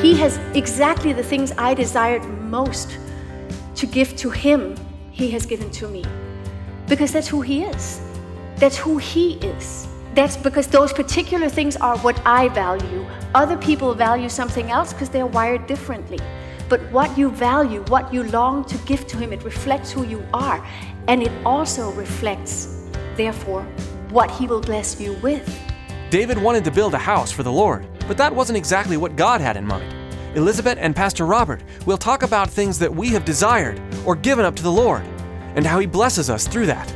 He has exactly the things I desired most to give to Him, He has given to me. Because that's who He is. That's who He is. That's because those particular things are what I value. Other people value something else because they're wired differently. But what you value, what you long to give to Him, it reflects who you are. And it also reflects, therefore, what He will bless you with. David wanted to build a house for the Lord, but that wasn't exactly what God had in mind. Elizabeth and Pastor Robert will talk about things that we have desired or given up to the Lord, and how He blesses us through that.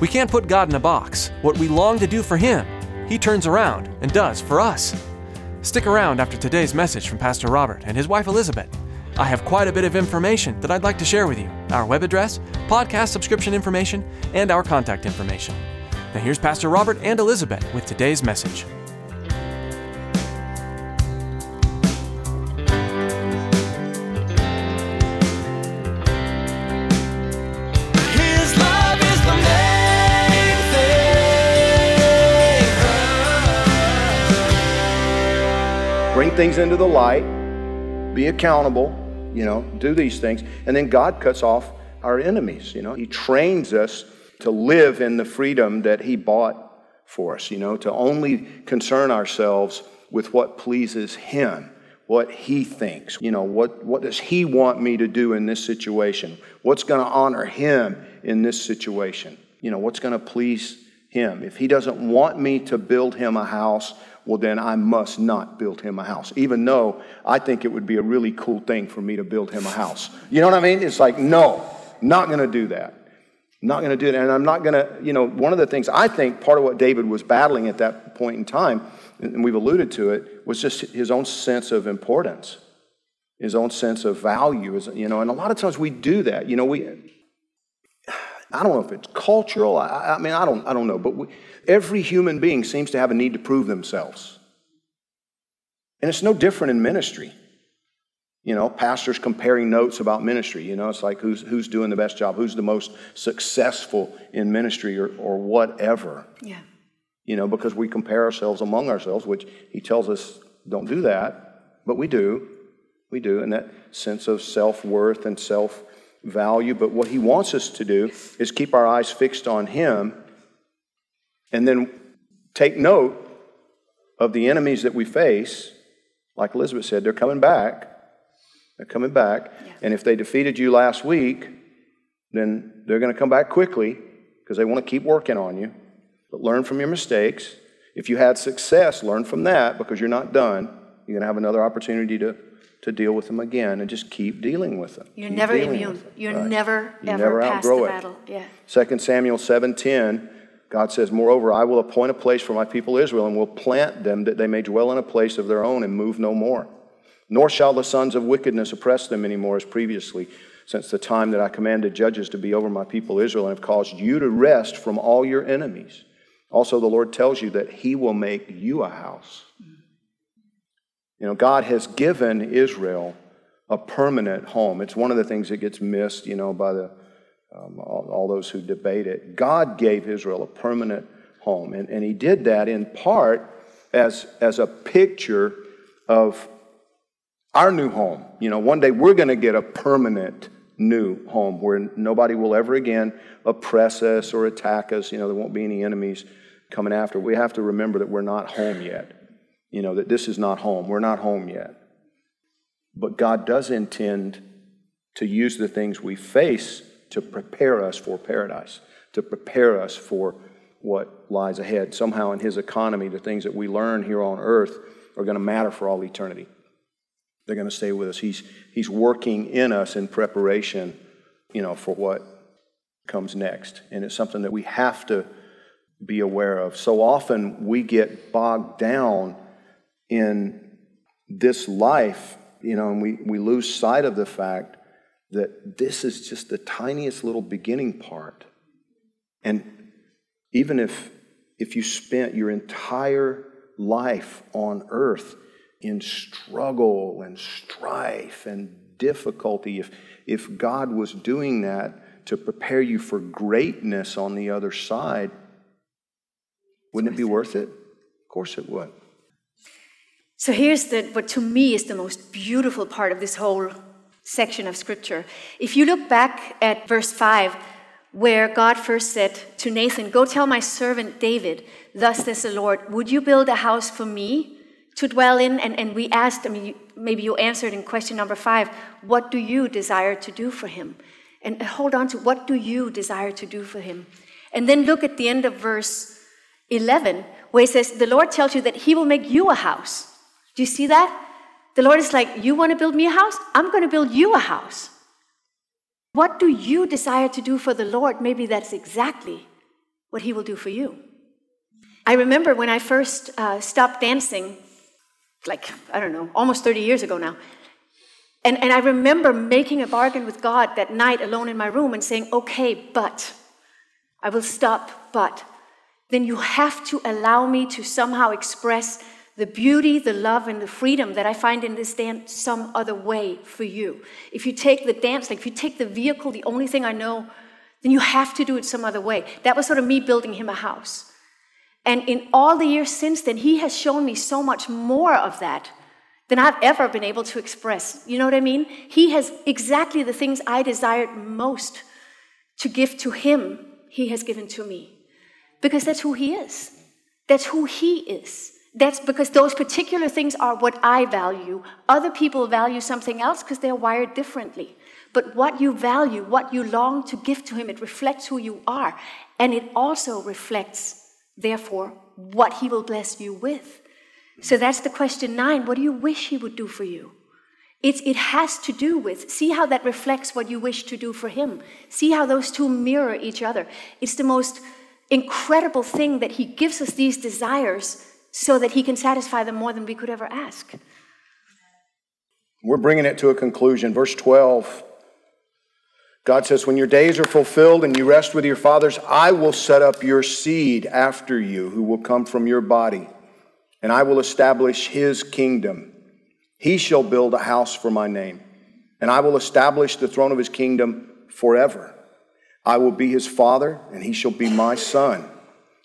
We can't put God in a box. What we long to do for Him, He turns around and does for us. Stick around after today's message from Pastor Robert and his wife Elizabeth. I have quite a bit of information that I'd like to share with you our web address, podcast subscription information, and our contact information. Now, here's Pastor Robert and Elizabeth with today's message. Bring things into the light, be accountable, you know, do these things. And then God cuts off our enemies, you know. He trains us to live in the freedom that He bought for us, you know, to only concern ourselves with what pleases Him, what He thinks, you know, what, what does He want me to do in this situation? What's going to honor Him in this situation? You know, what's going to please Him? If He doesn't want me to build Him a house, well, then I must not build him a house, even though I think it would be a really cool thing for me to build him a house. You know what I mean? It's like, no, not going to do that. Not going to do it. And I'm not going to, you know, one of the things I think part of what David was battling at that point in time, and we've alluded to it, was just his own sense of importance, his own sense of value. You know, and a lot of times we do that. You know, we, I don't know if it's cultural. I, I mean, I don't, I don't know. But we, every human being seems to have a need to prove themselves. And it's no different in ministry. You know, pastors comparing notes about ministry. You know, it's like who's, who's doing the best job, who's the most successful in ministry or, or whatever. Yeah. You know, because we compare ourselves among ourselves, which he tells us don't do that, but we do. We do, and that sense of self worth and self value. But what he wants us to do is keep our eyes fixed on him and then take note of the enemies that we face. Like Elizabeth said, they're coming back. They're coming back. And if they defeated you last week, then they're going to come back quickly because they want to keep working on you. But learn from your mistakes. If you had success, learn from that because you're not done. You're going to have another opportunity to, to deal with them again and just keep dealing with them. You're Keep never immune. You're Right. never, You ever never past outgrow the it. battle. Yeah. 2 Samuel 7:10, God says, "Moreover, I will appoint a place for my people Israel and will plant them that they may dwell in a place of their own and move no more. Nor shall the sons of wickedness oppress them anymore as previously, since the time that I commanded judges to be over my people Israel and have caused you to rest from all your enemies. Also the Lord tells you that he will make you a house." You know, God has given Israel a permanent home. It's one of the things that gets missed, you know, by the um, all, all those who debate it. God gave Israel a permanent home, and, and He did that in part as, as a picture of our new home. You know, one day we're going to get a permanent new home where nobody will ever again oppress us or attack us. You know, there won't be any enemies coming after. We have to remember that we're not home yet. You know, that this is not home. We're not home yet. But God does intend to use the things we face to prepare us for paradise, to prepare us for what lies ahead. Somehow, in His economy, the things that we learn here on earth are going to matter for all eternity. They're going to stay with us. He's, he's working in us in preparation, you know, for what comes next. And it's something that we have to be aware of. So often we get bogged down in this life, you know, and we, we lose sight of the fact that this is just the tiniest little beginning part. And even if, if you spent your entire life on earth in struggle and strife and difficulty, if, if God was doing that to prepare you for greatness on the other side, wouldn't it be worth it? Of course it would. So here's the, what to me is the most beautiful part of this whole section of scripture. If you look back at verse 5, where God first said to Nathan, Go tell my servant David, thus says the Lord, would you build a house for me to dwell in? And, and we asked, I mean, maybe you answered in question number five, What do you desire to do for him? And hold on to what do you desire to do for him? And then look at the end of verse 11, where it says, The Lord tells you that he will make you a house. Do you see that? The Lord is like, You want to build me a house? I'm going to build you a house. What do you desire to do for the Lord? Maybe that's exactly what He will do for you. I remember when I first uh, stopped dancing, like, I don't know, almost 30 years ago now. And, and I remember making a bargain with God that night alone in my room and saying, okay, but I will stop, but then you have to allow me to somehow express the beauty, the love, and the freedom that I find in this dance some other way for you. If you take the dance, like if you take the vehicle, the only thing I know, then you have to do it some other way. That was sort of me building him a house. And in all the years since then, he has shown me so much more of that than I've ever been able to express. You know what I mean? He has exactly the things I desired most to give to him, he has given to me. Because that's who he is. That's who he is. That's because those particular things are what I value. Other people value something else because they're wired differently. But what you value, what you long to give to Him, it reflects who you are. And it also reflects, therefore, what He will bless you with. So that's the question nine. What do you wish He would do for you? It, it has to do with, see how that reflects what you wish to do for Him. See how those two mirror each other. It's the most incredible thing that He gives us these desires so that He can satisfy them more than we could ever ask. We're bringing it to a conclusion. Verse 12 God says, When your days are fulfilled and you rest with your fathers, I will set up your seed after you, who will come from your body, and I will establish his kingdom. He shall build a house for my name, and I will establish the throne of his kingdom forever. I will be his father, and he shall be my son.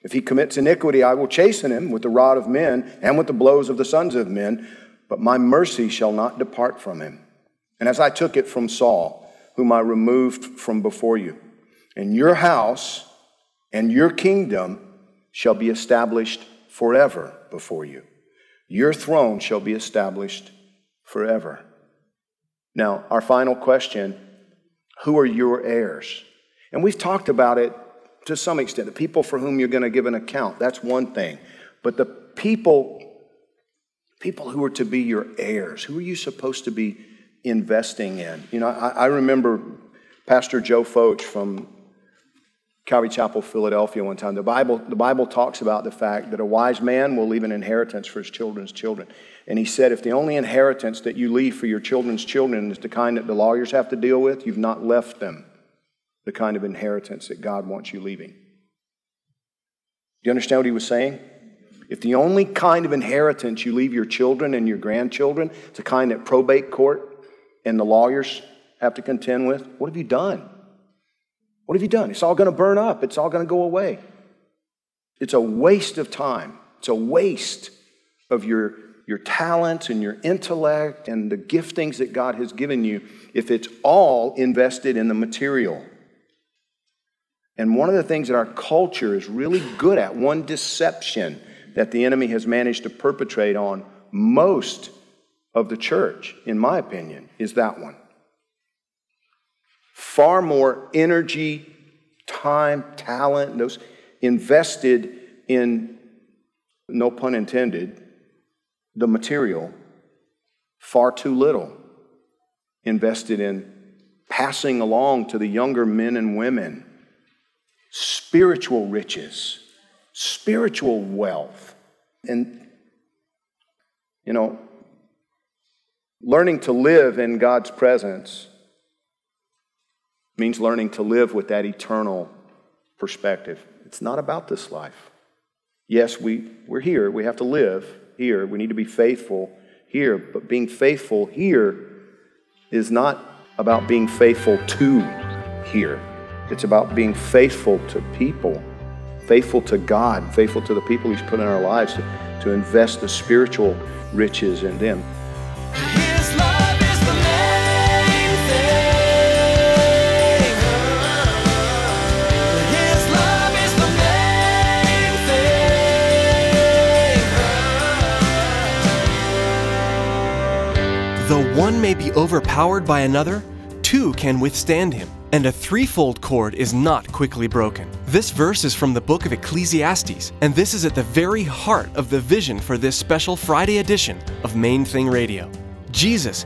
If he commits iniquity, I will chasten him with the rod of men and with the blows of the sons of men, but my mercy shall not depart from him. And as I took it from Saul, whom I removed from before you, and your house and your kingdom shall be established forever before you. Your throne shall be established forever. Now, our final question who are your heirs? And we've talked about it to some extent. The people for whom you're going to give an account, that's one thing. But the people, people who are to be your heirs, who are you supposed to be investing in? You know, I, I remember Pastor Joe Focht from Calvary Chapel, Philadelphia, one time. The Bible, the Bible talks about the fact that a wise man will leave an inheritance for his children's children. And he said, if the only inheritance that you leave for your children's children is the kind that the lawyers have to deal with, you've not left them the kind of inheritance that God wants you leaving. Do you understand what he was saying? If the only kind of inheritance you leave your children and your grandchildren is the kind that probate court and the lawyers have to contend with, what have you done? What have you done? It's all going to burn up, it's all going to go away. It's a waste of time, it's a waste of your, your talents and your intellect and the giftings that God has given you if it's all invested in the material. And one of the things that our culture is really good at, one deception that the enemy has managed to perpetrate on most of the church, in my opinion, is that one. Far more energy, time, talent, those invested in, no pun intended, the material, far too little invested in passing along to the younger men and women spiritual riches, spiritual wealth. And, you know, learning to live in God's presence means learning to live with that eternal perspective. It's not about this life. Yes, we, we're here. We have to live here. We need to be faithful here. But being faithful here is not about being faithful to here. It's about being faithful to people, faithful to God, faithful to the people He's put in our lives to, to invest the spiritual riches in them. His love is the main thing. His love is the main thing. Though one may be overpowered by another, two can withstand him. And a threefold cord is not quickly broken. This verse is from the book of Ecclesiastes, and this is at the very heart of the vision for this special Friday edition of Main Thing Radio. Jesus,